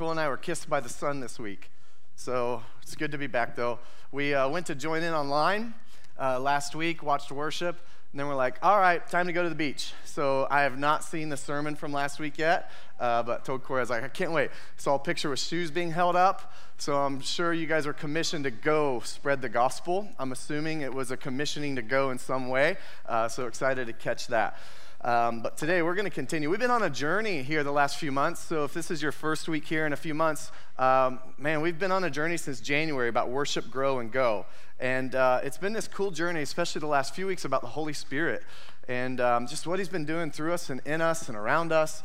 Nicole and I were kissed by the sun this week. So it's good to be back, though. We uh, went to join in online uh, last week, watched worship, and then we're like, all right, time to go to the beach. So I have not seen the sermon from last week yet, uh, but told Corey, I was like, I can't wait. Saw a picture with shoes being held up. So I'm sure you guys are commissioned to go spread the gospel. I'm assuming it was a commissioning to go in some way. Uh, so excited to catch that. Um, but today we're going to continue. We've been on a journey here the last few months. So if this is your first week here in a few months, um, man, we've been on a journey since January about worship, grow, and go. And uh, it's been this cool journey, especially the last few weeks, about the Holy Spirit and um, just what He's been doing through us and in us and around us.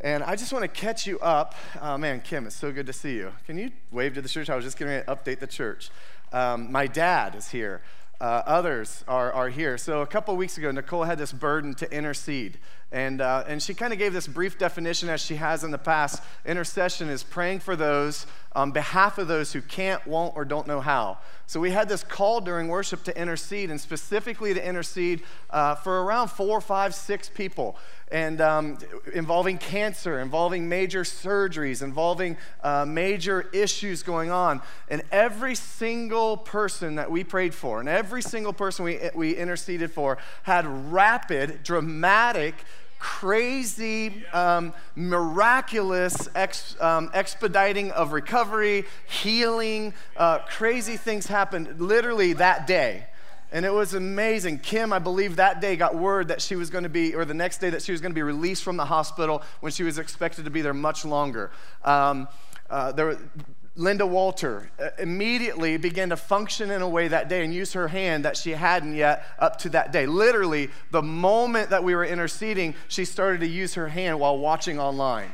And I just want to catch you up. Oh, man, Kim, it's so good to see you. Can you wave to the church? I was just going to update the church. Um, my dad is here uh, others are, are here. So, a couple weeks ago, Nicole had this burden to intercede. And, uh, and she kind of gave this brief definition as she has in the past. Intercession is praying for those on behalf of those who can't, won't, or don't know how. So we had this call during worship to intercede, and specifically to intercede uh, for around four, five, six people, and um, involving cancer, involving major surgeries, involving uh, major issues going on. And every single person that we prayed for, and every single person we, we interceded for, had rapid, dramatic, crazy, um, miraculous ex, um, expediting of recovery, healing, uh, crazy things happened literally that day. And it was amazing. Kim, I believe that day got word that she was going to be, or the next day that she was going to be released from the hospital when she was expected to be there much longer. Um, uh, there, Linda Walter uh, immediately began to function in a way that day and use her hand that she hadn't yet up to that day. Literally, the moment that we were interceding, she started to use her hand while watching online.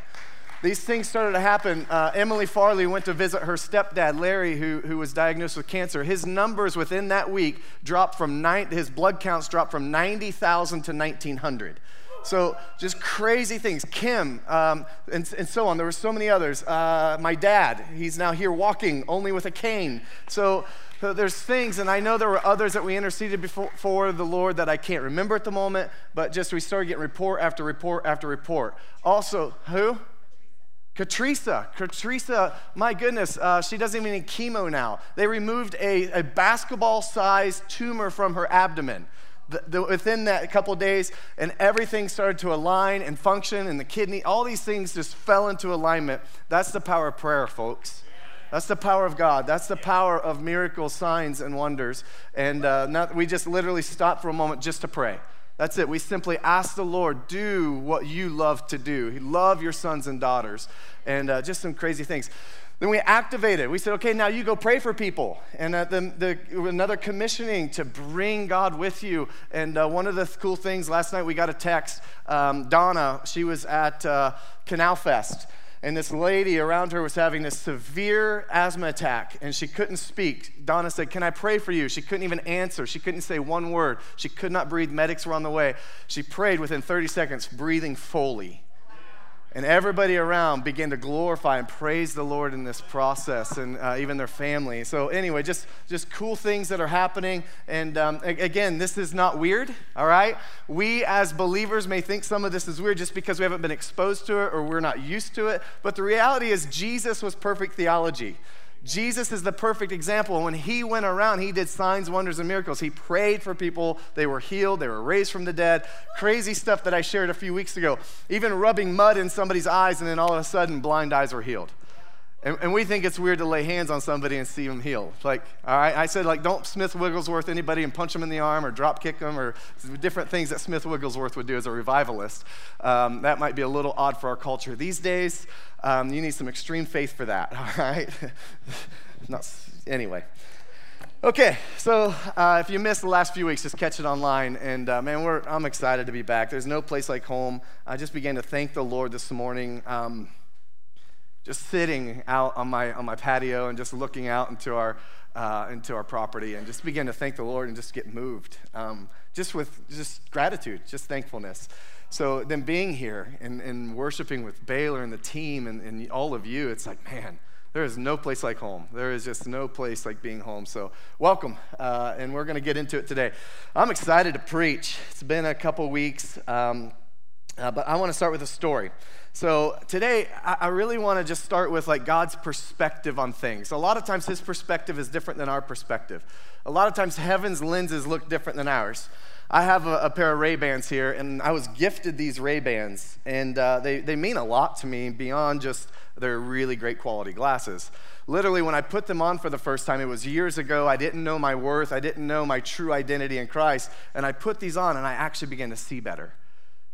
These things started to happen. Uh, Emily Farley went to visit her stepdad, Larry, who, who was diagnosed with cancer. His numbers within that week dropped from nine, his blood counts dropped from 90,000 to 1,900. So just crazy things. Kim, um, and, and, so on. There were so many others. Uh, my dad, he's now here walking only with a cane. So, so there's things, and I know there were others that we interceded before for the Lord that I can't remember at the moment, but just we started getting report after report after report. Also, who? Katrisa, Katrisa, my goodness, uh, she doesn't even need chemo now. They removed a, a basketball sized tumor from her abdomen the, the, within that couple days, and everything started to align and function, and the kidney, all these things just fell into alignment. That's the power of prayer, folks. That's the power of God. That's the power of miracles, signs, and wonders. And uh, we just literally stop for a moment just to pray. That's it. We simply ask the Lord, do what you love to do. Love your sons and daughters. And uh, just some crazy things. Then we activated. We said, okay, now you go pray for people. And uh, the, the, another commissioning to bring God with you. And uh, one of the cool things, last night we got a text. Um, Donna, she was at uh, Canal Fest. And this lady around her was having this severe asthma attack and she couldn't speak. Donna said, Can I pray for you? She couldn't even answer. She couldn't say one word. She could not breathe. Medics were on the way. She prayed within 30 seconds, breathing fully. And everybody around began to glorify and praise the Lord in this process, and uh, even their family. So, anyway, just, just cool things that are happening. And um, again, this is not weird, all right? We as believers may think some of this is weird just because we haven't been exposed to it or we're not used to it. But the reality is, Jesus was perfect theology. Jesus is the perfect example. When he went around, he did signs, wonders, and miracles. He prayed for people. They were healed. They were raised from the dead. Crazy stuff that I shared a few weeks ago. Even rubbing mud in somebody's eyes, and then all of a sudden, blind eyes were healed. And, and, we think it's weird to lay hands on somebody and see them healed. Like, all right, I said, like, don't Smith Wigglesworth anybody and punch them in the arm or drop kick them or different things that Smith Wigglesworth would do as a revivalist. Um, that might be a little odd for our culture these days. Um, you need some extreme faith for that, all right? Not, anyway. Okay, so uh, if you missed the last few weeks, just catch it online. And uh, man, I'm excited to be back. There's no place like home. I just began to thank the Lord this morning. Um, just sitting out on my, on my patio and just looking out into our, uh, into our property and just begin to thank the Lord and just get moved. Um, just with just gratitude, just thankfulness. So then being here and, and worshiping with Baylor and the team and, and all of you, it's like, man, there is no place like home. There is just no place like being home. So, welcome. Uh, and we're going to get into it today. I'm excited to preach. It's been a couple weeks. Um, Uh, but I want to start with a story. So today, I, I really want to just start with like God's perspective on things. A lot of times, His perspective is different than our perspective. A lot of times, heaven's lenses look different than ours. I have a, a pair of Ray Bans here, and I was gifted these Ray Bans, and uh, they, they mean a lot to me beyond just they're really great quality glasses. Literally, when I put them on for the first time, it was years ago. I didn't know my worth, I didn't know my true identity in Christ, and I put these on, and I actually began to see better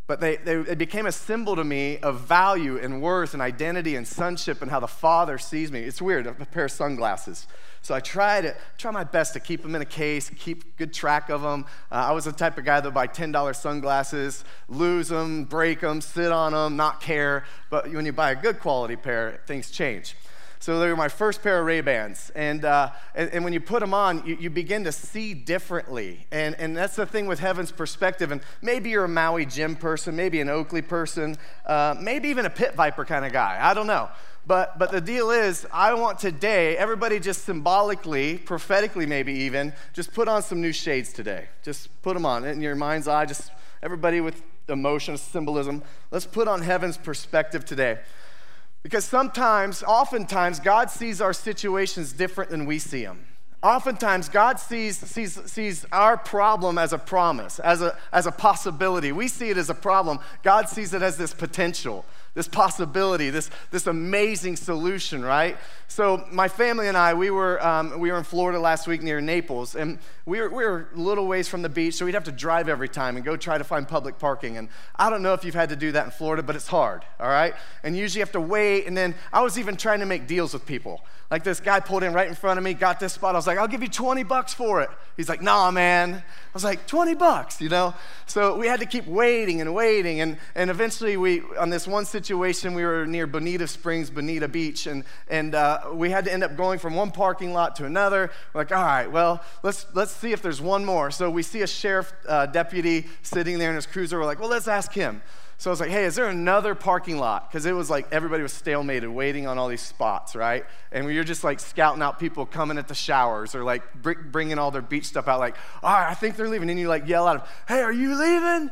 but they, they, became a symbol to me of value and worth and identity and sonship and how the Father sees me. It's weird, a pair of sunglasses. So I try to try my best to keep them in a case, keep good track of them. Uh, I was the type of guy that would buy $10 sunglasses, lose them, break them, sit on them, not care. But when you buy a good quality pair, things change. So they were my first pair of Ray-Bans. And, uh, and, and, when you put them on, you, you begin to see differently. And, and that's the thing with heaven's perspective. And maybe you're a Maui Jim person, maybe an Oakley person, uh, maybe even a Pit Viper kind of guy. I don't know. But, but the deal is, I want today, everybody just symbolically, prophetically maybe even, just put on some new shades today. Just put them on in your mind's eye. Just everybody with emotion, symbolism. Let's put on heaven's perspective today. Because sometimes, oftentimes, God sees our situations different than we see them. Oftentimes, God sees, sees, sees our problem as a promise, as a, as a possibility. We see it as a problem. God sees it as this potential this possibility, this, this amazing solution, right? So my family and I, we were, um, we were in Florida last week near Naples, and we were, we were a little ways from the beach, so we'd have to drive every time and go try to find public parking. And I don't know if you've had to do that in Florida, but it's hard, all right? And usually you have to wait, and then I was even trying to make deals with people. Like this guy pulled in right in front of me, got this spot. I was like, I'll give you 20 bucks for it. He's like, nah, man. I was like, 20 bucks, you know? So we had to keep waiting and waiting. And, and eventually, we, on this one situation, we were near Bonita Springs, Bonita Beach, and, and uh, we had to end up going from one parking lot to another. We're like, all right, well, let's, let's see if there's one more. So we see a sheriff uh, deputy sitting there in his cruiser. We're like, well, let's ask him. So I was like, hey, is there another parking lot? Because it was like everybody was stalemated waiting on all these spots, right? And we were just like scouting out people coming at the showers or like bringing all their beach stuff out, like, all right, I think they're leaving. And you like yell out, them, hey, are you leaving?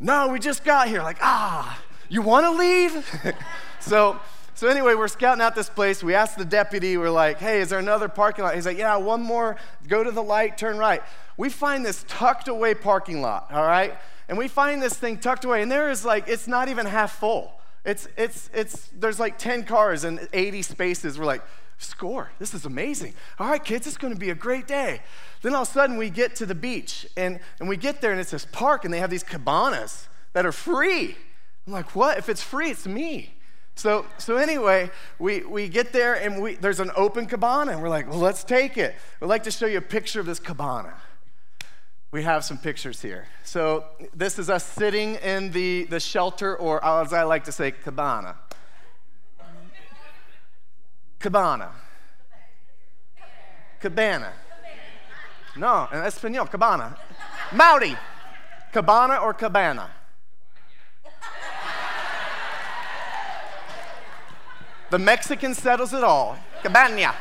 No, we just got here. Like, ah, you want to leave? so, so anyway, we're scouting out this place. We asked the deputy, we're like, hey, is there another parking lot? He's like, yeah, one more. Go to the light, turn right. We find this tucked away parking lot, all right? And we find this thing tucked away, and there is like, it's not even half full. It's, it's, it's, there's like 10 cars and 80 spaces. We're like, score. This is amazing. All right, kids, it's to be a great day. Then all of a sudden, we get to the beach, and, and we get there, and it's this park, and they have these cabanas that are free. I'm like, what? If it's free, it's me. So, so anyway, we, we get there, and we, there's an open cabana, and we're like, well, let's take it. We'd like to show you a picture of this cabana we have some pictures here. So this is us sitting in the, the shelter, or as I like to say, cabana. Cabana. Cabana. No, in Espanol, cabana. Maori. Cabana or cabana? The Mexican settles it all. Cabana.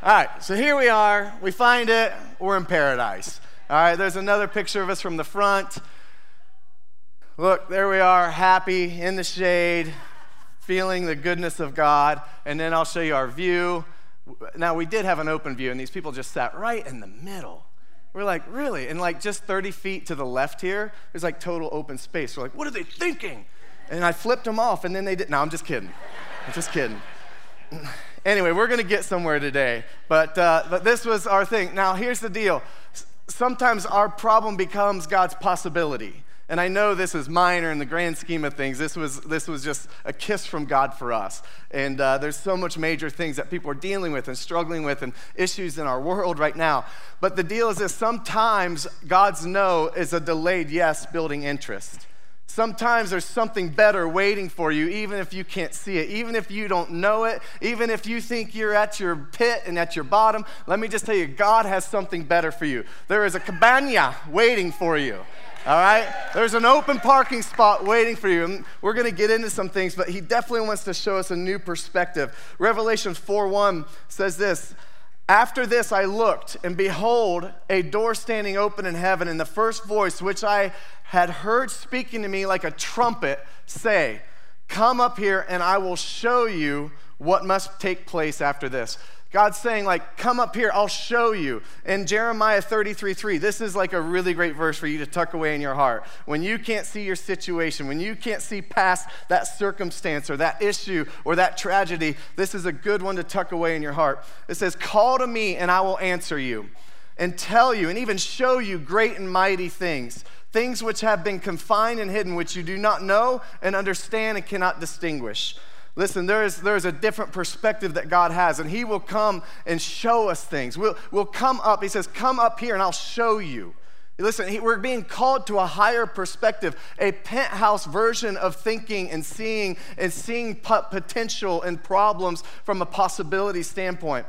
All right, so here we are. We find it. We're in paradise. All right, there's another picture of us from the front. Look, there we are, happy in the shade, feeling the goodness of God. And then I'll show you our view. Now, we did have an open view, and these people just sat right in the middle. We're like, really? And like just 30 feet to the left here, there's like total open space. We're like, what are they thinking? And I flipped them off, and then they did. No, I'm just kidding. I'm just kidding. Anyway, we're going to get somewhere today. But, uh, but this was our thing. Now, here's the deal sometimes our problem becomes God's possibility. And I know this is minor in the grand scheme of things. This was, this was just a kiss from God for us. And uh, there's so much major things that people are dealing with and struggling with and issues in our world right now. But the deal is this sometimes God's no is a delayed yes building interest. Sometimes there's something better waiting for you, even if you can't see it, even if you don't know it, even if you think you're at your pit and at your bottom. Let me just tell you, God has something better for you. There is a cabana waiting for you. All right? There's an open parking spot waiting for you. And we're going to get into some things, but he definitely wants to show us a new perspective. Revelation 4:1 says this, After this, I looked, and behold, a door standing open in heaven, and the first voice which I had heard speaking to me like a trumpet say, Come up here, and I will show you what must take place after this. God's saying, like, come up here, I'll show you. In Jeremiah 33 3, this is like a really great verse for you to tuck away in your heart. When you can't see your situation, when you can't see past that circumstance or that issue or that tragedy, this is a good one to tuck away in your heart. It says, Call to me, and I will answer you, and tell you, and even show you great and mighty things, things which have been confined and hidden, which you do not know and understand and cannot distinguish. Listen, there is, there is a different perspective that God has, and He will come and show us things. We'll, we'll come up, He says, Come up here and I'll show you. Listen, he, we're being called to a higher perspective, a penthouse version of thinking and seeing and seeing potential and problems from a possibility standpoint.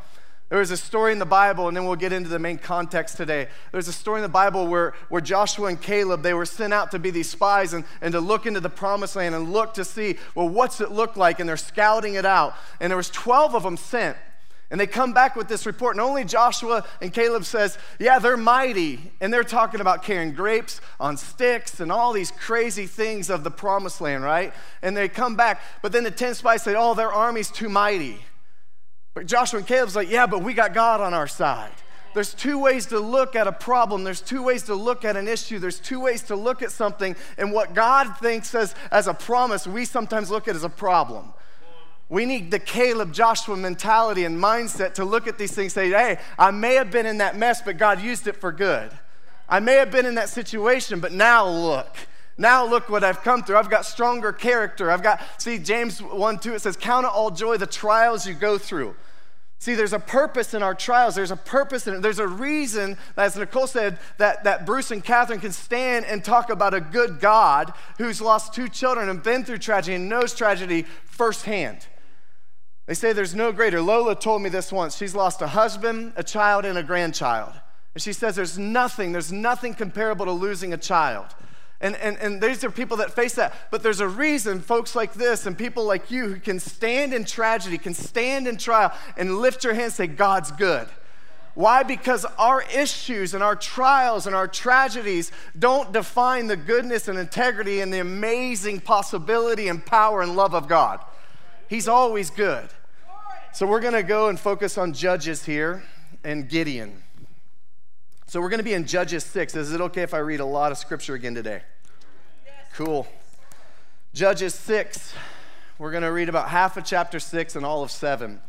There is a story in the Bible, and then we'll get into the main context today. There's a story in the Bible where, where Joshua and Caleb, they were sent out to be these spies and, and to look into the promised land and look to see, well, what's it look like? And they're scouting it out. And there was 12 of them sent. And they come back with this report, and only Joshua and Caleb says, yeah, they're mighty. And they're talking about carrying grapes on sticks and all these crazy things of the promised land, right? And they come back, but then the 10 spies say, oh, their army's too mighty. But Joshua and Caleb's like, yeah, but we got God on our side. There's two ways to look at a problem. There's two ways to look at an issue. There's two ways to look at something. And what God thinks as, as a promise, we sometimes look at as a problem. We need the Caleb Joshua mentality and mindset to look at these things say, hey, I may have been in that mess, but God used it for good. I may have been in that situation, but now look. Now look what I've come through. I've got stronger character. I've got, see, James 1 2, it says, Count it all joy, the trials you go through. See, there's a purpose in our trials. There's a purpose in it. There's a reason, as Nicole said, that, that Bruce and Catherine can stand and talk about a good God who's lost two children and been through tragedy and knows tragedy firsthand. They say there's no greater. Lola told me this once. She's lost a husband, a child, and a grandchild. And she says there's nothing, there's nothing comparable to losing a child. And, and, and these are people that face that. But there's a reason folks like this and people like you who can stand in tragedy, can stand in trial, and lift your hand and say, God's good. Why? Because our issues and our trials and our tragedies don't define the goodness and integrity and the amazing possibility and power and love of God. He's always good. So we're going to go and focus on Judges here and Gideon. So we're going to be in Judges 6. Is it okay if I read a lot of scripture again today? Yes. Cool. Judges 6. We're going to read about half of chapter 6 and all of 7.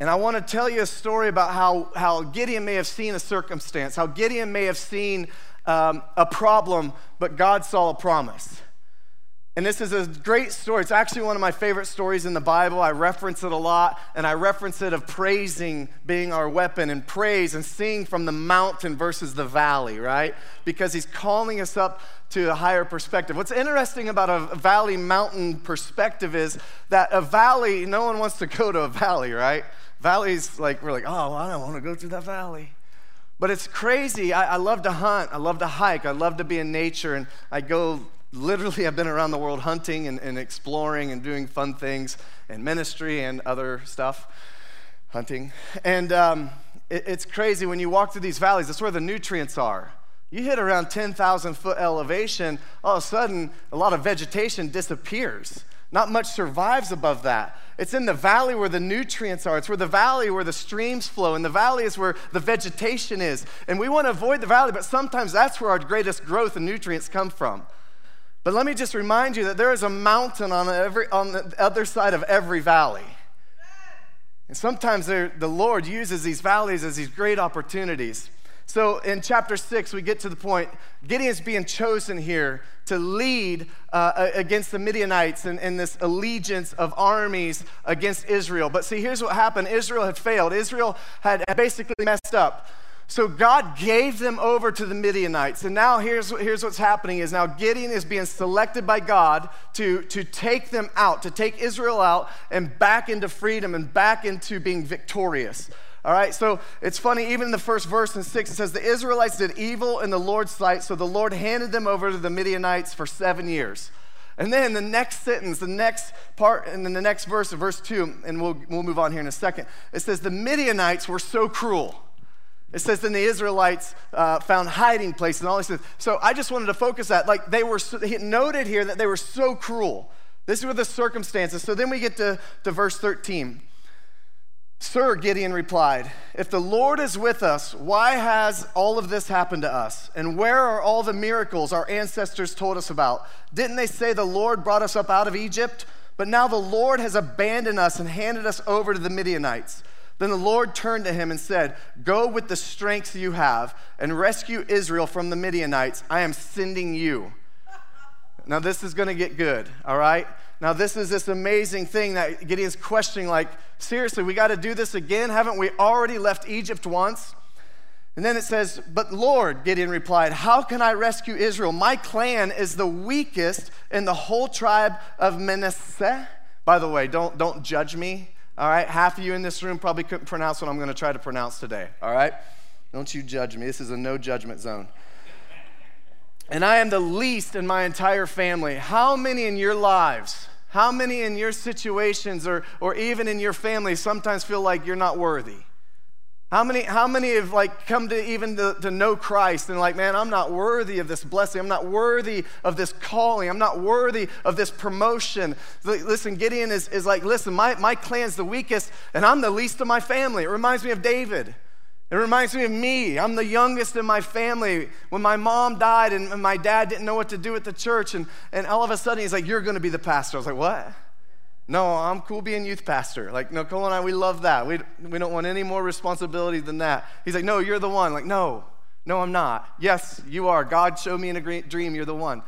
And I want to tell you a story about how, how Gideon may have seen a circumstance, how Gideon may have seen um, a problem, but God saw a promise. And this is a great story. It's actually one of my favorite stories in the Bible. I reference it a lot, and I reference it of praising being our weapon and praise and seeing from the mountain versus the valley, right? Because he's calling us up to a higher perspective. What's interesting about a valley mountain perspective is that a valley, no one wants to go to a valley, right? Valleys, like, we're like, oh, well, I don't want to go through that valley. But it's crazy. I, I, love to hunt. I love to hike. I love to be in nature. And I go literally I've been around the world hunting and, and exploring and doing fun things and ministry and other stuff, hunting. And um, it, it's crazy when you walk through these valleys, that's where the nutrients are. You hit around 10,000 foot elevation, all of a sudden, a lot of vegetation disappears. Not much survives above that. It's in the valley where the nutrients are. It's where the valley where the streams flow. And the valley is where the vegetation is. And we want to avoid the valley, but sometimes that's where our greatest growth and nutrients come from. But let me just remind you that there is a mountain on, every, on the other side of every valley. And sometimes the Lord uses these valleys as these great opportunities. So in chapter six, we get to the point Gideon's being chosen here to lead uh, against the Midianites and, and this allegiance of armies against Israel. But see, here's what happened Israel had failed, Israel had basically messed up. So God gave them over to the Midianites. And now here's, here's what's happening is now Gideon is being selected by God to, to take them out, to take Israel out and back into freedom and back into being victorious. All right, so it's funny, even in the first verse in six, it says, The Israelites did evil in the Lord's sight, so the Lord handed them over to the Midianites for seven years. And then the next sentence, the next part, and then the next verse, verse two, and we'll, we'll move on here in a second. It says, The Midianites were so cruel. It says, then the Israelites uh, found hiding places and all this. So I just wanted to focus that. Like they were so, noted here that they were so cruel. These were the circumstances. So then we get to, to verse 13. Sir, Gideon replied, If the Lord is with us, why has all of this happened to us? And where are all the miracles our ancestors told us about? Didn't they say the Lord brought us up out of Egypt? But now the Lord has abandoned us and handed us over to the Midianites. Then the Lord turned to him and said, Go with the strength you have and rescue Israel from the Midianites. I am sending you. Now, this is going to get good, all right? Now, this is this amazing thing that Gideon's questioning like, seriously, we got to do this again? Haven't we already left Egypt once? And then it says, But Lord, Gideon replied, How can I rescue Israel? My clan is the weakest in the whole tribe of Manasseh. By the way, don't, don't judge me, all right? Half of you in this room probably couldn't pronounce what I'm going to try to pronounce today, all right? Don't you judge me. This is a no judgment zone and I am the least in my entire family. How many in your lives, how many in your situations or, or even in your family sometimes feel like you're not worthy? How many, how many have like come to even to, to know Christ and like, man, I'm not worthy of this blessing. I'm not worthy of this calling. I'm not worthy of this promotion. Listen, Gideon is, is like, listen, my, my clan's the weakest and I'm the least of my family. It reminds me of David. It reminds me of me. I'm the youngest in my family. When my mom died and my dad didn't know what to do at the church, and, and all of a sudden he's like, You're going to be the pastor. I was like, What? No, I'm cool being youth pastor. Like, no, Cole and I, we love that. We, we don't want any more responsibility than that. He's like, No, you're the one. Like, no, no, I'm not. Yes, you are. God showed me in a dream, you're the one.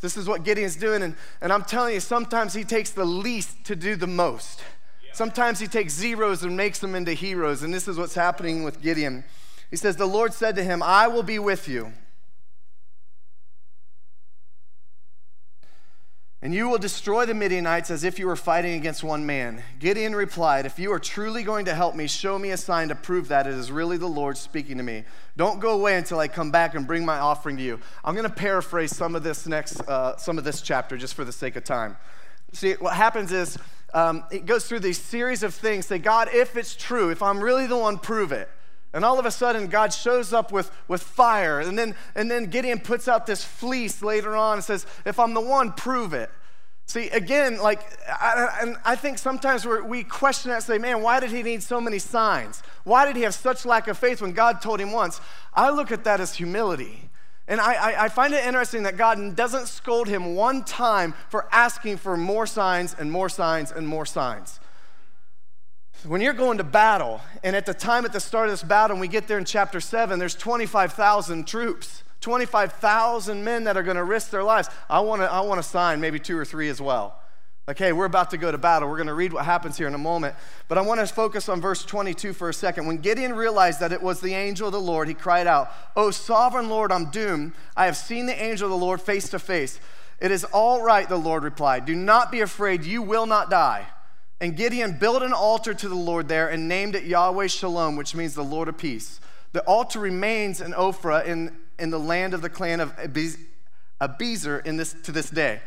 This is what Gideon's doing. And, and I'm telling you, sometimes he takes the least to do the most. Sometimes he takes zeros and makes them into heroes, and this is what's happening with Gideon. He says, The Lord said to him, I will be with you. And you will destroy the Midianites as if you were fighting against one man. Gideon replied, If you are truly going to help me, show me a sign to prove that it is really the Lord speaking to me. Don't go away until I come back and bring my offering to you. I'm going to paraphrase some of this next, uh, some of this chapter just for the sake of time. See, what happens is um, it goes through these series of things. Say, God, if it's true, if I'm really the one, prove it. And all of a sudden, God shows up with, with fire. And then, and then Gideon puts out this fleece later on and says, If I'm the one, prove it. See, again, like, I, and I think sometimes we question that and say, man, why did he need so many signs? Why did he have such lack of faith when God told him once? I look at that as humility. And I, I, I, find it interesting that God doesn't scold him one time for asking for more signs and more signs and more signs. When you're going to battle, and at the time at the start of this battle, and we get there in chapter 7, there's 25,000 troops, 25,000 men that are going to risk their lives. I want to I want to sign maybe two or three as well. Like, hey, we're about to go to battle. We're going to read what happens here in a moment. But I want to focus on verse 22 for a second. When Gideon realized that it was the angel of the Lord, he cried out, Oh, sovereign Lord, I'm doomed. I have seen the angel of the Lord face to face. It is all right, the Lord replied. Do not be afraid. You will not die. And Gideon built an altar to the Lord there and named it Yahweh Shalom, which means the Lord of peace. The altar remains in Ophrah in, in the land of the clan of Abiezer in this, to this day.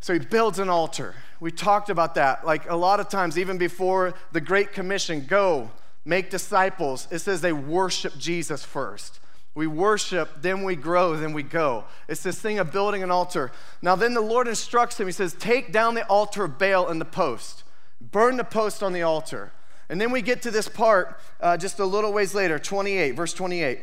So he builds an altar. We talked about that. Like a lot of times, even before the Great Commission, go, make disciples, it says they worship Jesus first. We worship, then we grow, then we go. It's this thing of building an altar. Now, then the Lord instructs him. He says, Take down the altar of Baal and the post, burn the post on the altar. And then we get to this part uh, just a little ways later, 28, verse 28.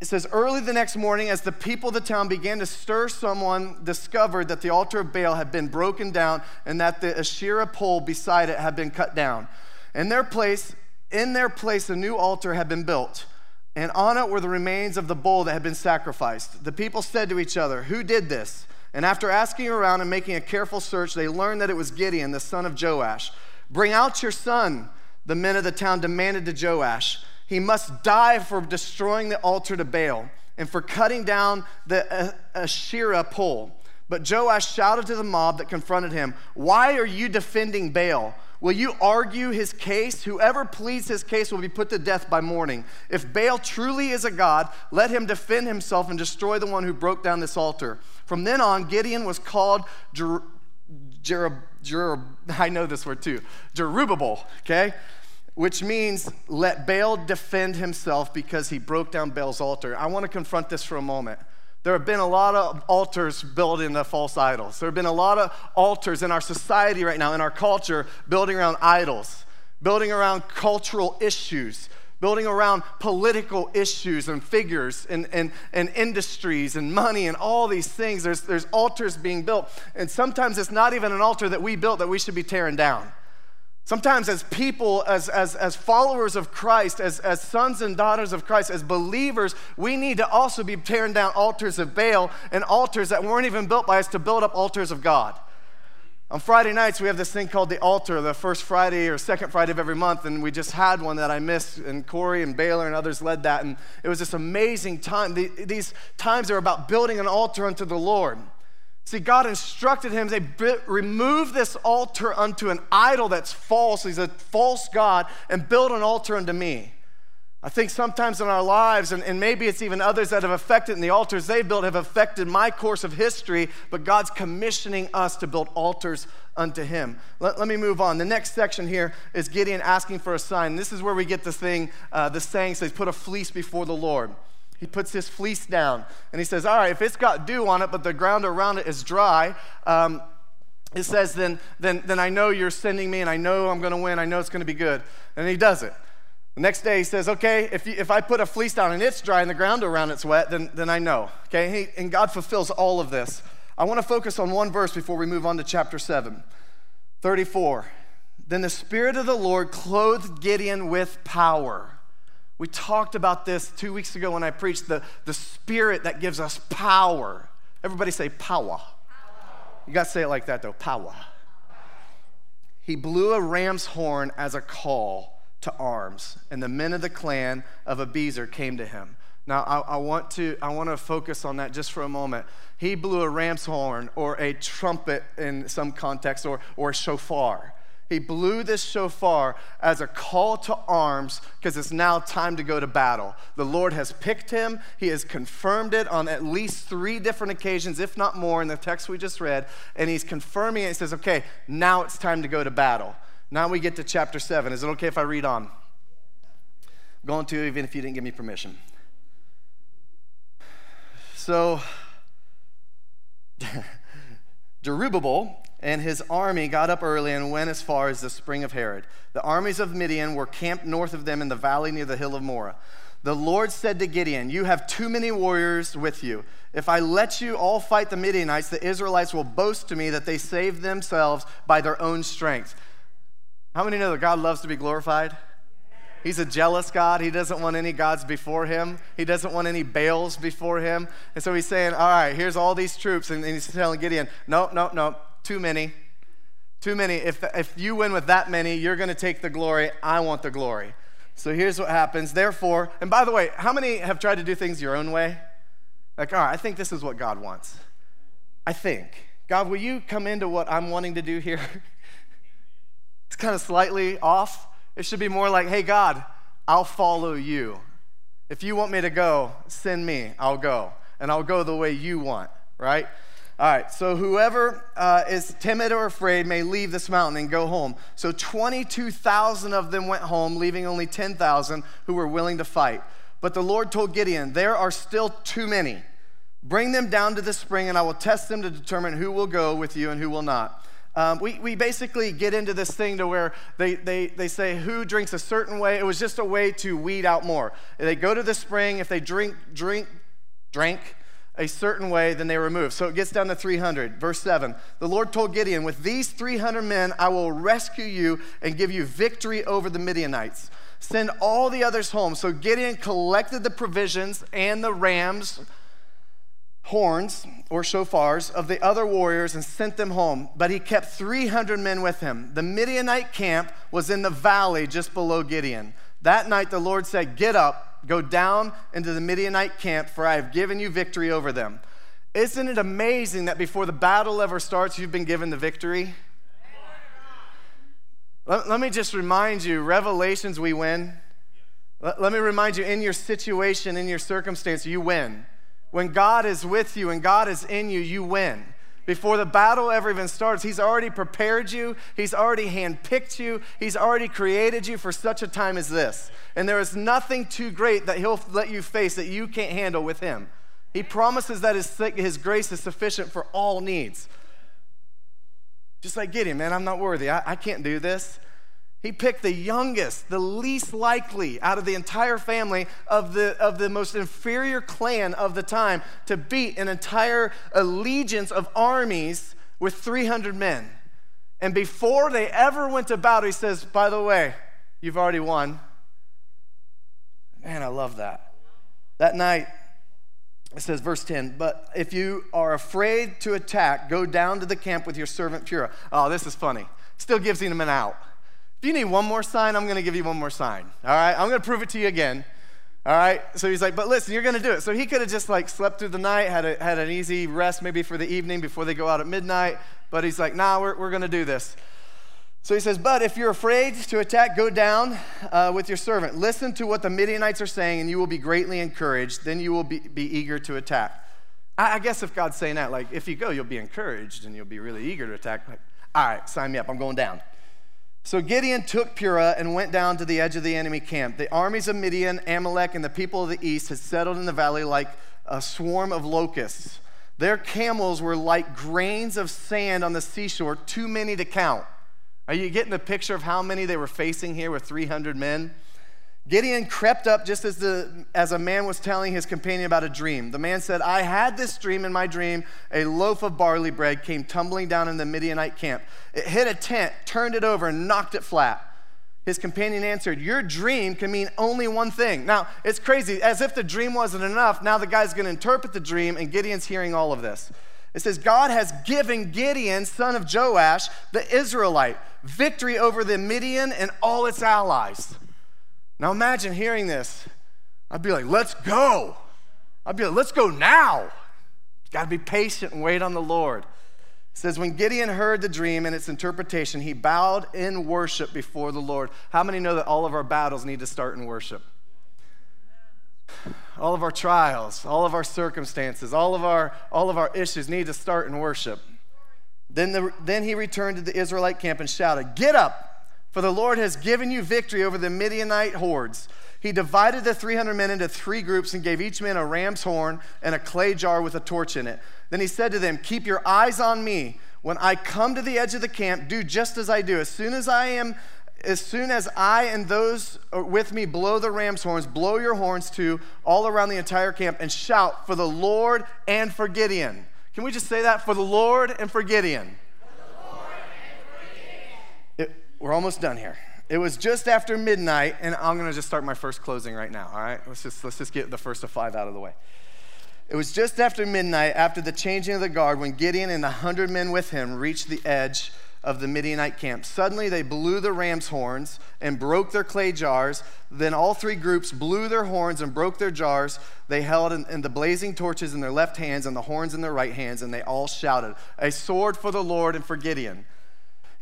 It says, Early the next morning, as the people of the town began to stir, someone discovered that the altar of Baal had been broken down and that the Asherah pole beside it had been cut down. In their place, in their place, a new altar had been built, and on it were the remains of the bull that had been sacrificed. The people said to each other, Who did this? And after asking around and making a careful search, they learned that it was Gideon, the son of Joash. Bring out your son, the men of the town demanded to Joash. He must die for destroying the altar to Baal and for cutting down the Asherah pole. But Joash shouted to the mob that confronted him, Why are you defending Baal? Will you argue his case? Whoever pleads his case will be put to death by morning. If Baal truly is a god, let him defend himself and destroy the one who broke down this altar. From then on, Gideon was called Jer- Jer- Jer- I know this word too, Jerubbaal, okay? Which means let Baal defend himself because he broke down Baal's altar. I want to confront this for a moment. There have been a lot of altars built into false idols. There have been a lot of altars in our society right now, in our culture, building around idols, building around cultural issues, building around political issues and figures and, and, and industries and money and all these things. There's, there's altars being built. And sometimes it's not even an altar that we built that we should be tearing down. Sometimes, as people, as, as, as followers of Christ, as, as sons and daughters of Christ, as believers, we need to also be tearing down altars of Baal and altars that weren't even built by us to build up altars of God. On Friday nights, we have this thing called the altar, the first Friday or second Friday of every month, and we just had one that I missed, and Corey and Baylor and others led that, and it was this amazing time. The, these times are about building an altar unto the Lord. See, God instructed him, say, remove this altar unto an idol that's false. He's a false God, and build an altar unto me. I think sometimes in our lives, and, and maybe it's even others that have affected in the altars they built have affected my course of history, but God's commissioning us to build altars unto Him. Let, let me move on. The next section here is Gideon asking for a sign. This is where we get the thing, uh, the saying says, put a fleece before the Lord. He puts his fleece down and he says, All right, if it's got dew on it, but the ground around it is dry, um, it says, then, then, then I know you're sending me and I know I'm going to win. I know it's going to be good. And he does it. The next day he says, Okay, if, you, if I put a fleece down and it's dry and the ground around it's wet, then, then I know. Okay, he, and God fulfills all of this. I want to focus on one verse before we move on to chapter 7. 34. Then the Spirit of the Lord clothed Gideon with power. We talked about this two weeks ago when I preached the, the spirit that gives us power. Everybody say power. power. You got to say it like that though power. He blew a ram's horn as a call to arms, and the men of the clan of Abiezer came to him. Now, I, I, want to, I want to focus on that just for a moment. He blew a ram's horn or a trumpet in some context or, or shofar. He blew this shofar as a call to arms because it's now time to go to battle. The Lord has picked him. He has confirmed it on at least three different occasions, if not more, in the text we just read. And he's confirming it. He says, okay, now it's time to go to battle. Now we get to chapter 7. Is it okay if I read on? I'm going to, even if you didn't give me permission. So, Jerubbaal and his army got up early and went as far as the spring of Harod. The armies of Midian were camped north of them in the valley near the hill of Moreh. The Lord said to Gideon, You have too many warriors with you. If I let you all fight the Midianites, the Israelites will boast to me that they saved themselves by their own strength. How many know that God loves to be glorified? He's a jealous God. He doesn't want any gods before him. He doesn't want any Baals before him. And so he's saying, All right, here's all these troops. And he's telling Gideon, No, no, no. Too many. Too many. If, if you win with that many, you're going to take the glory. I want the glory. So here's what happens. Therefore, and by the way, how many have tried to do things your own way? Like, all right, I think this is what God wants. I think. God, will you come into what I'm wanting to do here? it's kind of slightly off. It should be more like, hey, God, I'll follow you. If you want me to go, send me, I'll go. And I'll go the way you want, right? All right, so whoever uh, is timid or afraid may leave this mountain and go home. So 22,000 of them went home, leaving only 10,000 who were willing to fight. But the Lord told Gideon, There are still too many. Bring them down to the spring, and I will test them to determine who will go with you and who will not. Um, we, we basically get into this thing to where they, they, they say who drinks a certain way. It was just a way to weed out more. They go to the spring, if they drink, drink, drink, a certain way, then they remove. So it gets down to 300. Verse 7 The Lord told Gideon, With these 300 men, I will rescue you and give you victory over the Midianites. Send all the others home. So Gideon collected the provisions and the rams, horns or shofars of the other warriors and sent them home. But he kept 300 men with him. The Midianite camp was in the valley just below Gideon. That night the Lord said, Get up Go down into the Midianite camp, for I have given you victory over them. Isn't it amazing that before the battle ever starts, you've been given the victory? Let, let me just remind you Revelations, we win. Let, let me remind you in your situation, in your circumstance, you win. When God is with you and God is in you, you win. Before the battle ever even starts, He's already prepared you, He's already handpicked you, He's already created you for such a time as this. And there is nothing too great that He'll let you face that you can't handle with Him. He promises that His, his grace is sufficient for all needs. Just like Gideon, man, I'm not worthy. I, I can't do this. He picked the youngest, the least likely out of the entire family of the, of the most inferior clan of the time to beat an entire allegiance of armies with 300 men. And before they ever went to battle, he says, By the way, you've already won. Man, I love that. That night, it says, verse 10, but if you are afraid to attack, go down to the camp with your servant Purah. Oh, this is funny. Still gives him an out. If you need one more sign, I'm going to give you one more sign. All right? I'm going to prove it to you again. All right? So he's like, but listen, you're going to do it. So he could have just like slept through the night, had, a, had an easy rest maybe for the evening before they go out at midnight. But he's like, nah, we're, we're going to do this. So he says, But if you're afraid to attack, go down uh, with your servant. Listen to what the Midianites are saying, and you will be greatly encouraged. Then you will be, be eager to attack. I, I, guess if God's saying that, like, if you go, you'll be encouraged and you'll be really eager to attack. Like, all right, sign me up. I'm going down. So Gideon took Purah and went down to the edge of the enemy camp. The armies of Midian, Amalek, and the people of the east had settled in the valley like a swarm of locusts. Their camels were like grains of sand on the seashore, too many to count. Are you getting the picture of how many they were facing here with 300 men? Gideon crept up just as, the, as a man was telling his companion about a dream. The man said, I had this dream in my dream. A loaf of barley bread came tumbling down in the Midianite camp. It hit a tent, turned it over, and knocked it flat. His companion answered, Your dream can mean only one thing. Now, it's crazy. As if the dream wasn't enough, now the guy's going to interpret the dream, and Gideon's hearing all of this. It says, God has given Gideon, son of Joash, the Israelite, victory over the Midian and all its allies. Now imagine hearing this. I'd be like, let's go. I'd be like, let's go now. Got to be patient and wait on the Lord. It says, when Gideon heard the dream and its interpretation, he bowed in worship before the Lord. How many know that all of our battles need to start in worship? all of our trials, all of our circumstances, all of our, all of our issues need to start in worship. Then, the, then he returned to the Israelite camp and shouted, Get up, for the Lord has given you victory over the Midianite hordes. He divided the 300 men into three groups and gave each man a ram's horn and a clay jar with a torch in it. Then he said to them, Keep your eyes on me. When I come to the edge of the camp, do just as I do. As soon as I am as soon as I and those with me blow the ram's horns, blow your horns too, all around the entire camp, and shout for the Lord and for Gideon. Can we just say that? For the Lord and for Gideon. It, we're almost done here. It was just after midnight, and I'm going to just start my first closing right now, all right? Let's just, let's just get the first of five out of the way. It was just after midnight, after the changing of the guard, when Gideon and the hundred men with him reached the edge of the Midianite camp. Suddenly they blew the ram's horns and broke their clay jars. Then all three groups blew their horns and broke their jars. They held in, in, the blazing torches in their left hands and the horns in their right hands, and they all shouted, A sword for the Lord and for Gideon.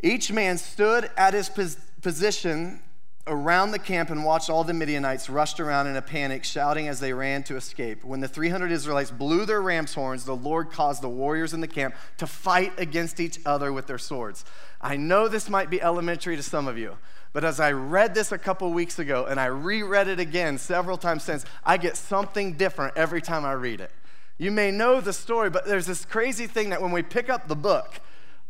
Each man stood at his pos- position around the camp and watched all the Midianites rushed around in a panic, shouting as they ran to escape. When the 300 Israelites blew their ram's horns, the Lord caused the warriors in the camp to fight against each other with their swords. I know this might be elementary to some of you, but as I read this a couple weeks ago and I reread it again several times since, I get something different every time I read it. You may know the story, but there's this crazy thing that when we pick up the book,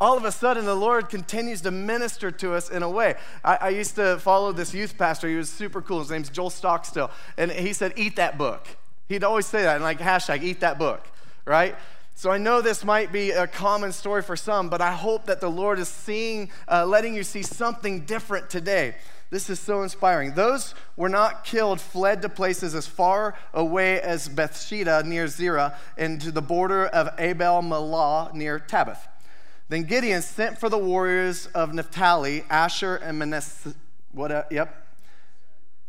all of a sudden the Lord continues to minister to us in a way. I, I, used to follow this youth pastor. He was super cool. His name's Joel Stockstill. And he said, Eat that book. He'd always say that and like hashtag, eat that book, right? So I know this might be a common story for some, but I hope that the Lord is seeing, uh, letting you see something different today. This is so inspiring. Those were not killed fled to places as far away as Bethsheba near Zerah and to the border of Abel Meholah near Tabbath. Then Gideon sent for the warriors of Naphtali, Asher, and Manasseh, what, uh, yep,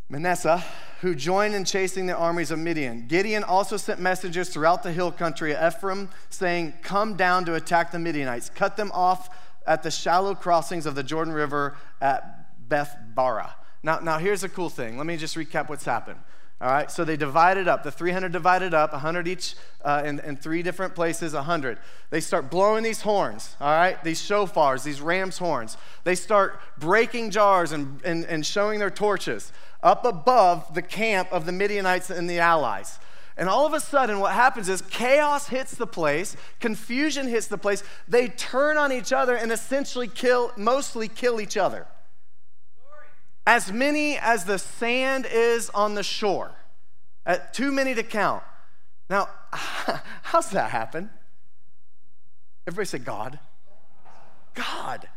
Manasseh, who joined in chasing the armies of Midian. Gideon also sent messengers throughout the hill country of Ephraim, saying, Come down to attack the Midianites, cut them off at the shallow crossings of the Jordan River at Beth Bara. Now, now here's a cool thing. Let me just recap what's happened. All right, so they divided up. The 300 divided up, 100 each uh, in, in three different places, 100. They start blowing these horns, all right, these shofars, these ram's horns. They start breaking jars and, and, and showing their torches up above the camp of the Midianites and the allies. And all of a sudden, what happens is chaos hits the place, confusion hits the place. They turn on each other and essentially kill, mostly kill each other. As many as the sand is on the shore, at too many to count. Now, how's that happen? Everybody say God. God.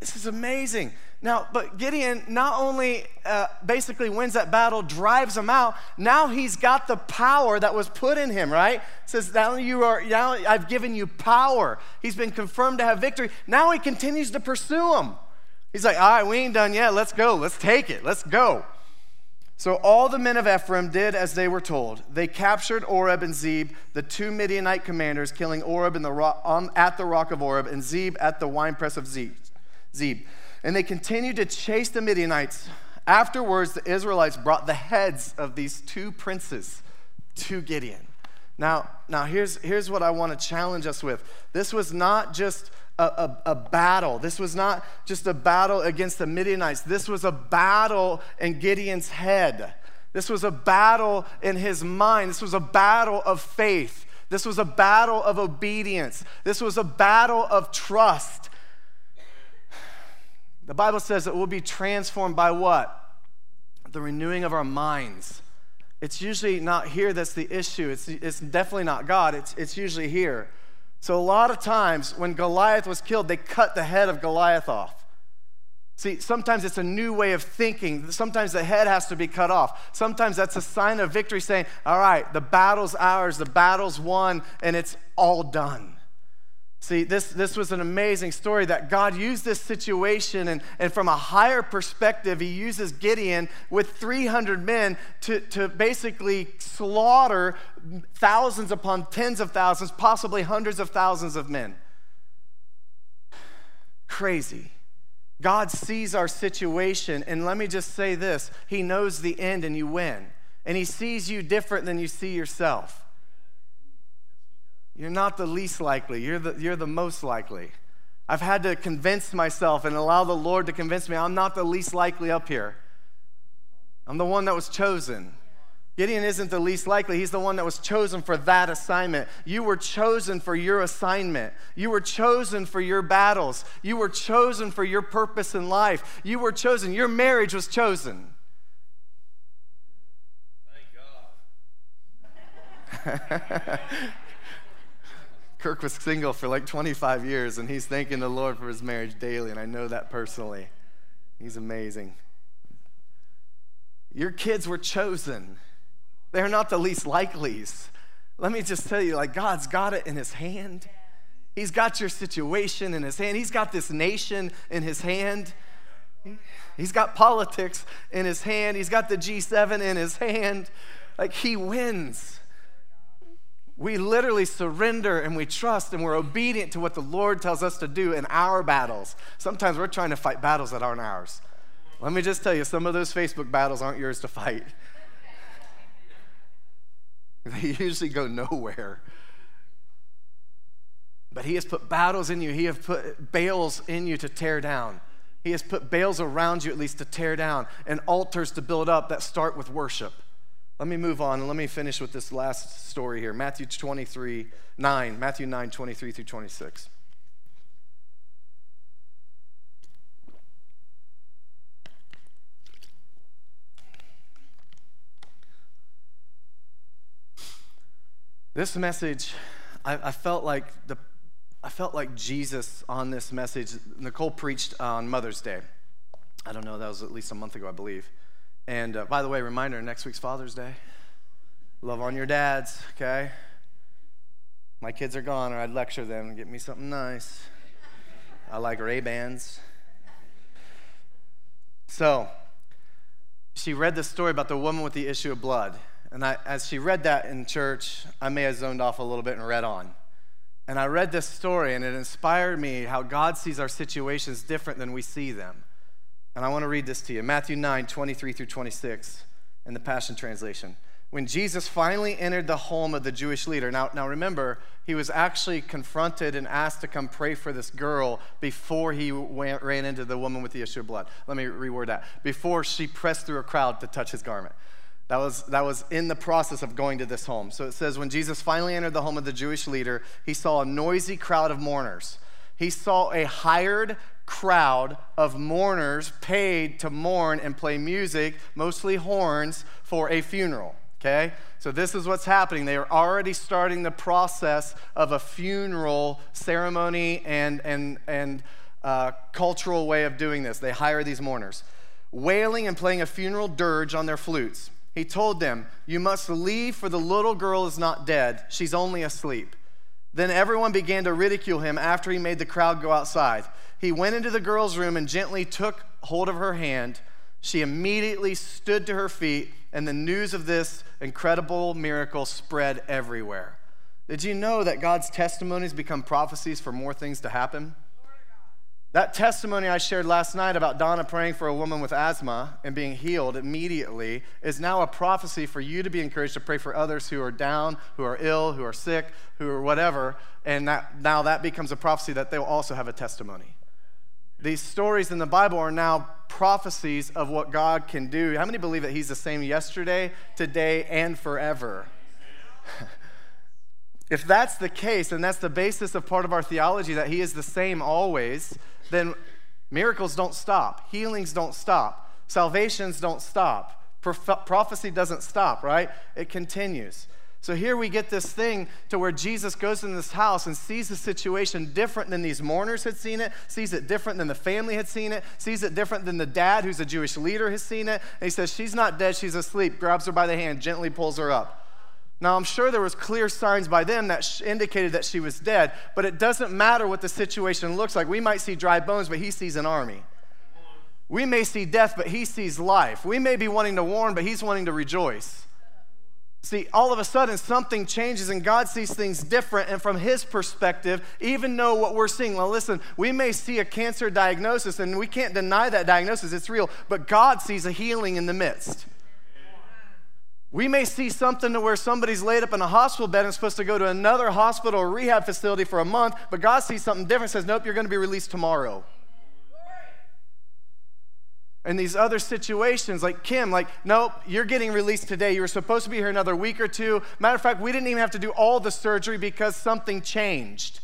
This is amazing. Now, but Gideon not only uh, basically wins that battle, drives them out, now he's got the power that was put in him, right? says, now you are, now I've given you power. He's been confirmed to have victory. Now he continues to pursue them. He's like, all right, we ain't done yet. Let's go. Let's take it. Let's go. So all the men of Ephraim did as they were told. They captured Oreb and Zeb, the two Midianite commanders, killing Oreb the on, um, at the rock of Oreb and Zeb at the winepress of Zeb. Zeb. And they continued to chase the Midianites. Afterwards, the Israelites brought the heads of these two princes to Gideon. Now, now here's, here's what I want to challenge us with. This was not just a, a, a, battle. This was not just a battle against the Midianites. This was a battle in Gideon's head. This was a battle in his mind. This was a battle of faith. This was a battle of obedience. This was a battle of trust. The Bible says that we'll be transformed by what? The renewing of our minds. It's usually not here that's the issue. It's, it's definitely not God, it's, it's usually here. So, a lot of times when Goliath was killed, they cut the head of Goliath off. See, sometimes it's a new way of thinking. Sometimes the head has to be cut off. Sometimes that's a sign of victory saying, All right, the battle's ours, the battle's won, and it's all done. See, this, this was an amazing story that God used this situation, and, and from a higher perspective, He uses Gideon with 300 men to, to basically slaughter thousands upon tens of thousands, possibly hundreds of thousands of men. Crazy. God sees our situation, and let me just say this He knows the end, and you win. And He sees you different than you see yourself. You're not the least likely, you're the, you're the most likely. I've had to convince myself and allow the Lord to convince me I'm not the least likely up here. I'm the one that was chosen. Gideon isn't the least likely. He's the one that was chosen for that assignment. You were chosen for your assignment. You were chosen for your battles. You were chosen for your purpose in life. You were chosen. Your marriage was chosen. Thank God. Kirk was single for like 25 years, and he's thanking the Lord for his marriage daily, and I know that personally. He's amazing. Your kids were chosen. They're not the least likelies. Let me just tell you, like, God's got it in his hand. He's got your situation in his hand. He's got this nation in his hand. He's got politics in his hand. He's got the G7 in his hand. Like, he wins. We literally surrender and we trust and we're obedient to what the Lord tells us to do in our battles. Sometimes we're trying to fight battles that aren't ours. Let me just tell you, some of those Facebook battles aren't yours to fight. They usually go nowhere. But He has put battles in you, He has put Baals in you to tear down. He has put Baals around you, at least to tear down, and altars to build up that start with worship. Let me move on and let me finish with this last story here Matthew 23, 9, Matthew 9, 23 through 26. This message, I, I, felt like the, I felt like Jesus on this message. Nicole preached on Mother's Day. I don't know, that was at least a month ago, I believe. And uh, by the way, reminder next week's Father's Day. Love on your dads, okay? My kids are gone, or I'd lecture them and get me something nice. I like Ray Bans. So, she read the story about the woman with the issue of blood. And I, as she read that in church, I may have zoned off a little bit and read on. And I read this story and it inspired me how God sees our situations different than we see them. And I want to read this to you Matthew 9, 23 through 26 in the Passion Translation. When Jesus finally entered the home of the Jewish leader, now, now remember, he was actually confronted and asked to come pray for this girl before he went, ran into the woman with the issue of blood. Let me reword that. Before she pressed through a crowd to touch his garment. That was, that was in the process of going to this home. So it says, when Jesus finally entered the home of the Jewish leader, he saw a noisy crowd of mourners. He saw a hired crowd of mourners paid to mourn and play music, mostly horns, for a funeral. Okay? So this is what's happening. They are already starting the process of a funeral ceremony and, and, and uh, cultural way of doing this. They hire these mourners, wailing and playing a funeral dirge on their flutes. He told them, You must leave, for the little girl is not dead, she's only asleep. Then everyone began to ridicule him after he made the crowd go outside. He went into the girl's room and gently took hold of her hand. She immediately stood to her feet, and the news of this incredible miracle spread everywhere. Did you know that God's testimonies become prophecies for more things to happen? That testimony I shared last night about Donna praying for a woman with asthma and being healed immediately is now a prophecy for you to be encouraged to pray for others who are down, who are ill, who are sick, who are whatever. And that, now that becomes a prophecy that they'll also have a testimony. These stories in the Bible are now prophecies of what God can do. How many believe that He's the same yesterday, today, and forever? if that's the case, and that's the basis of part of our theology that He is the same always, then miracles don't stop, healings don't stop, salvations don't stop, prophecy doesn't stop, right? It continues. So here we get this thing to where Jesus goes in this house and sees the situation different than these mourners had seen it, sees it different than the family had seen it, sees it different than the dad who's a Jewish leader has seen it. And he says, She's not dead, she's asleep, grabs her by the hand, gently pulls her up. Now, I'm sure there was clear signs by them that indicated that she was dead, but it doesn't matter what the situation looks like. We might see dry bones, but he sees an army. We may see death, but he sees life. We may be wanting to warn, but he's wanting to rejoice. See, all of a sudden something changes and God sees things different. And from His perspective, even though what we're seeing, well, listen, we may see a cancer diagnosis and we can't deny that diagnosis, it's real, but God sees a healing in the midst. We may see something to where somebody's laid up in a hospital bed and supposed to go to another hospital or rehab facility for a month, but God sees something different, says, Nope, you're going to be released tomorrow. In these other situations, like Kim, like, nope, you're getting released today. You were supposed to be here another week or two. Matter of fact, we didn't even have to do all the surgery because something changed.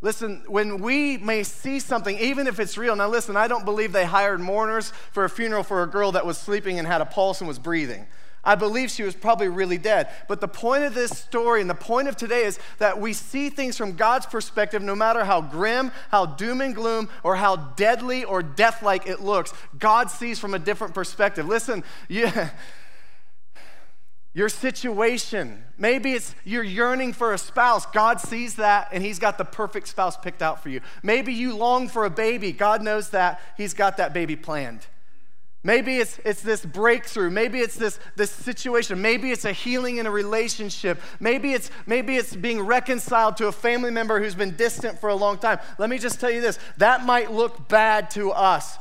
Listen, when we may see something, even if it's real, now listen, I don't believe they hired mourners for a funeral for a girl that was sleeping and had a pulse and was breathing. I believe she was probably really dead. But the point of this story and the point of today is that we see things from God's perspective, no matter how grim, how doom and gloom, or how deadly or death like it looks. God sees from a different perspective. Listen, yeah. Your situation, maybe it's you're yearning for a spouse. God sees that and He's got the perfect spouse picked out for you. Maybe you long for a baby. God knows that. He's got that baby planned. Maybe it's, it's this breakthrough. Maybe it's this, this situation. Maybe it's a healing in a relationship. Maybe it's, maybe it's being reconciled to a family member who's been distant for a long time. Let me just tell you this that might look bad to us.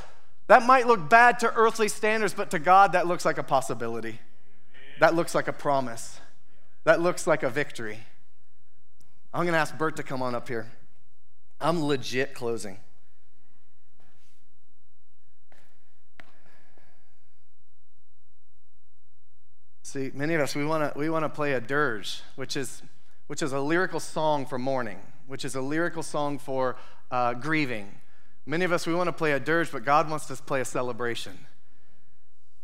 That might look bad to earthly standards, but to God, that looks like a possibility. That looks like a promise. That looks like a victory. I'm going to ask Bert to come on up here. I'm legit closing. See, many of us, we want to we wanna play a dirge, which is, which is a lyrical song for mourning, which is a lyrical song for uh, grieving. Many of us, we want to play a dirge, but God wants us to play a celebration.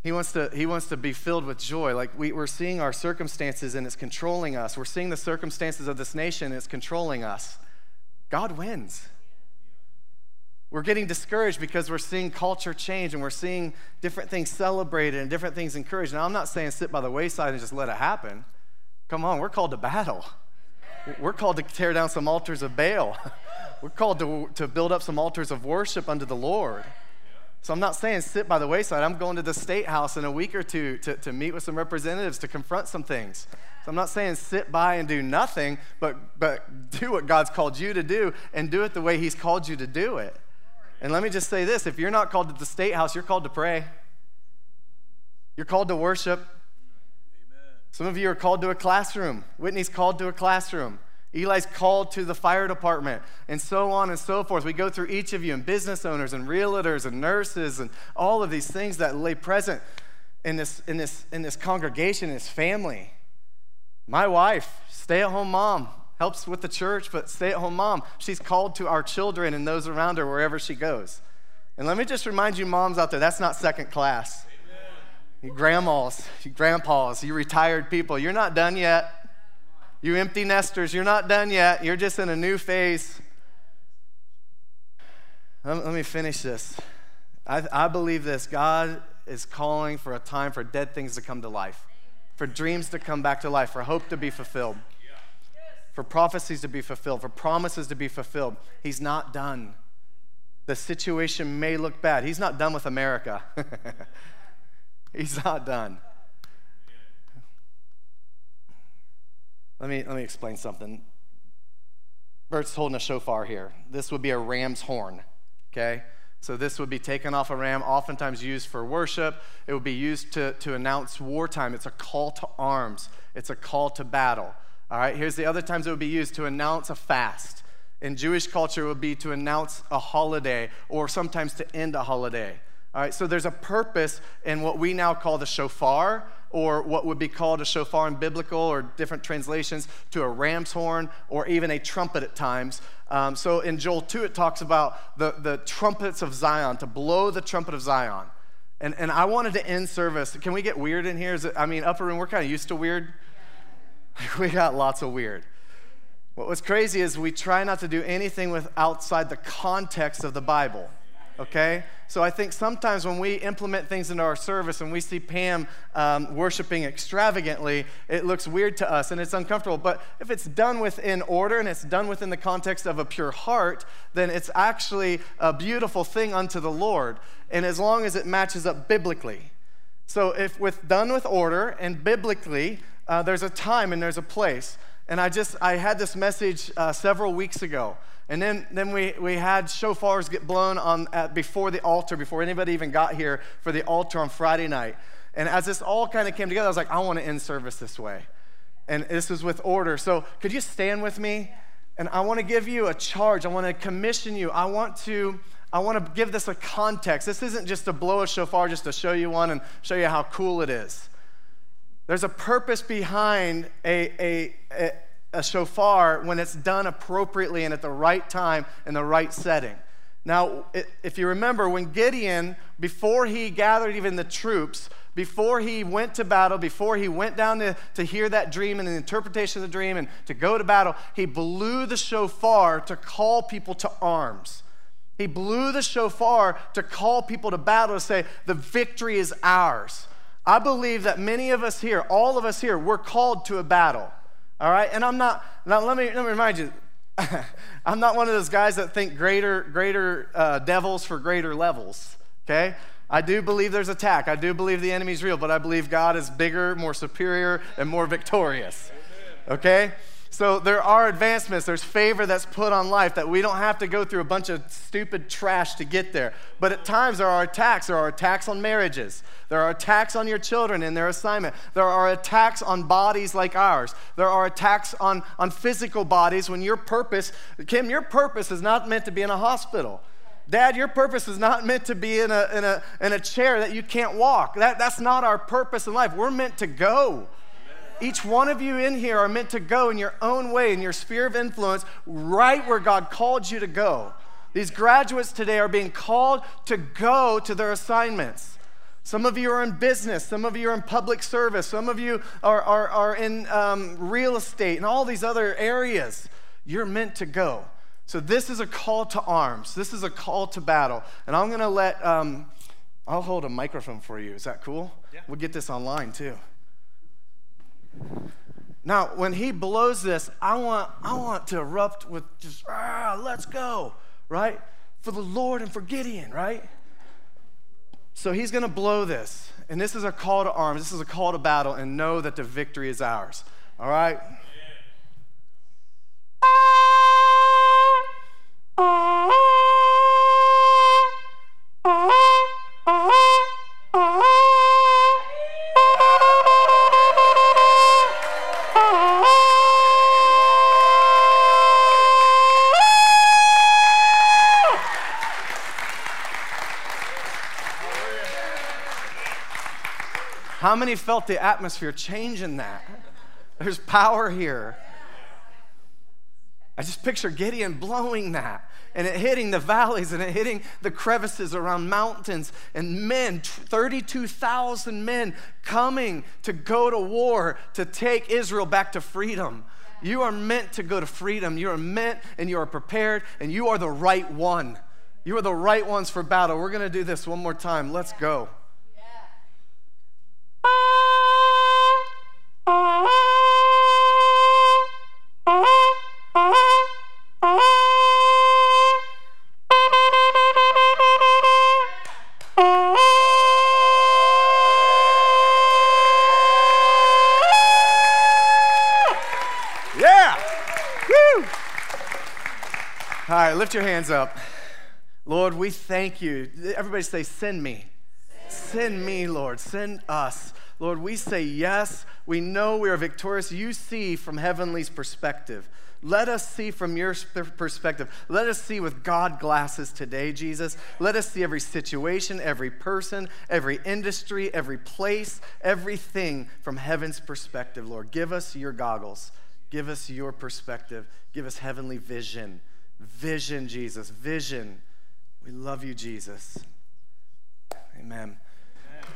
He wants to, he wants to be filled with joy. Like we, we're seeing our circumstances and it's controlling us. We're seeing the circumstances of this nation and it's controlling us. God wins. We're getting discouraged because we're seeing culture change and we're seeing different things celebrated and different things encouraged. Now, I'm not saying sit by the wayside and just let it happen. Come on, we're called to battle. We're called to tear down some altars of Baal. We're called to, to build up some altars of worship unto the Lord. So I'm not saying sit by the wayside. I'm going to the state house in a week or two to, to meet with some representatives to confront some things. So I'm not saying sit by and do nothing, but, but do what God's called you to do and do it the way He's called you to do it. And let me just say this if you're not called to the state house, you're called to pray. You're called to worship. Amen. Some of you are called to a classroom. Whitney's called to a classroom. Eli's called to the fire department, and so on and so forth. We go through each of you, and business owners, and realtors, and nurses, and all of these things that lay present in this, in this, in this congregation, in this family. My wife, stay at home mom, helps with the church, but stay at home mom. She's called to our children and those around her wherever she goes. And let me just remind you, moms out there, that's not second class. You grandmas, you grandpas, you retired people, you're not done yet. You empty nesters, you're not done yet. You're just in a new phase. Let, me finish this. I, I believe this God is calling for a time for dead things to come to life, for dreams to come back to life, for hope to be fulfilled, for prophecies to be fulfilled, for promises to be fulfilled. He's not done. The situation may look bad. He's not done with America. He's not done. Let me, let me explain something. Bert's holding a shofar here. This would be a ram's horn, okay? So this would be taken off a ram, oftentimes used for worship. It would be used to, to announce wartime. It's a call to arms, it's a call to battle. All right, here's the other times it would be used to announce a fast. In Jewish culture, it would be to announce a holiday or sometimes to end a holiday. All right, so there's a purpose in what we now call the shofar, or what would be called a shofar in biblical or different translations to a ram's horn or even a trumpet at times. Um, so in Joel 2, it talks about the, the trumpets of Zion, to blow the trumpet of Zion. And, and I wanted to end service. Can we get weird in here? Is it, I mean, upper room, we're kind of used to weird. we got lots of weird. What was crazy is we try not to do anything with outside the context of the Bible okay? So I think sometimes when we implement things into our service and we see Pam um, worshiping extravagantly, it looks weird to us and it's uncomfortable. But if it's done within order and it's done within the context of a pure heart, then it's actually a beautiful thing unto the Lord. And as long as it matches up biblically. So if with done with order and biblically, uh, there's a time and there's a place. And I just I had this message uh, several weeks ago and then, then we, we had shofars get blown on, at, before the altar, before anybody even got here for the altar on Friday night. And as this all kind of came together, I was like, I want to end service this way. And this was with order. So could you stand with me? And I want to give you a charge. I want to commission you. I want to, I want to give this a context. This isn't just to blow a shofar just to show you one and show you how cool it is. There's a purpose behind a, a, a a shofar when it's done appropriately and at the right time in the right setting. Now, if you remember, when Gideon, before he gathered even the troops, before he went to battle, before he went down to, to hear that dream and the interpretation of the dream and to go to battle, he blew the shofar to call people to arms. He blew the shofar to call people to battle to say, the victory is ours. I believe that many of us here, all of us here, we're called to a battle. All right? And I'm not, now let me, let me remind you, I'm not one of those guys that think greater, greater uh, devils for greater levels, okay? I do believe there's attack. I do believe the enemy's real, but I believe God is bigger, more superior, and more victorious, okay? So there are advancements, there's favor that's put on life that we don't have to go through a bunch of stupid trash to get there. But at times there are attacks. There are attacks on marriages. There are attacks on your children in their assignment. There are attacks on bodies like ours. There are attacks on, on physical bodies when your purpose, Kim, your purpose is not meant to be in a hospital. Dad, your purpose is not meant to be in a, in a, in a chair that you can't walk. That, that's not our purpose in life. We're meant to go. Each one of you in here are meant to go in your own way, in your sphere of influence, right where God called you to go. These graduates today are being called to go to their assignments. Some of you are in business, some of you are in public service, some of you are, are, are in um, real estate and all these other areas. You're meant to go. So, this is a call to arms. This is a call to battle. And I'm going to let, um, I'll hold a microphone for you. Is that cool? Yeah. We'll get this online too. Now, when he blows this, I want, I want to erupt with just, ah, let's go, right? For the Lord and for Gideon, right? So he's going to blow this. And this is a call to arms. This is a call to battle and know that the victory is ours. All right? How many felt the atmosphere changing that? There's power here. I just picture Gideon blowing that and it hitting the valleys and it hitting the crevices around mountains and men 32,000 men coming to go to war to take Israel back to freedom. You are meant to go to freedom. You are meant and you are prepared and you are the right one. You are the right ones for battle. We're going to do this one more time. Let's go. All right, lift your hands up. Lord, we thank you. Everybody say, Send me. Send me, Lord. Send us. Lord, we say yes. We know we are victorious. You see from heavenly's perspective. Let us see from your perspective. Let us see with God glasses today, Jesus. Let us see every situation, every person, every industry, every place, everything from heaven's perspective, Lord. Give us your goggles. Give us your perspective. Give us heavenly vision. Vision, Jesus. Vision. We love you, Jesus. Amen.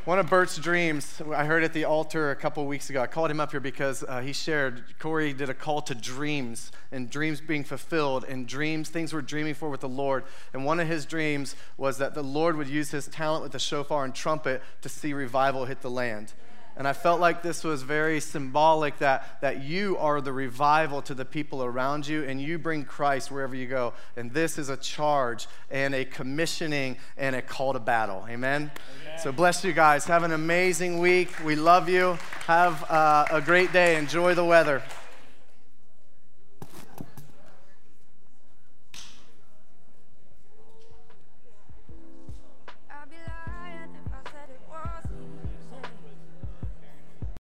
One of Bert's dreams, I heard at the altar a couple weeks ago. I called him up here because uh, he shared, Corey did a call to dreams and dreams being fulfilled and dreams, things we're dreaming for with the Lord. And one of his dreams was that the Lord would use his talent with the shofar and trumpet to see revival hit the land. And I felt like this was very symbolic that, that you are the revival to the people around you and you bring Christ wherever you go. And this is a charge and a commissioning and a call to battle. Amen? Amen. So bless you guys. Have an amazing week. We love you. Have uh, a great day. Enjoy the weather.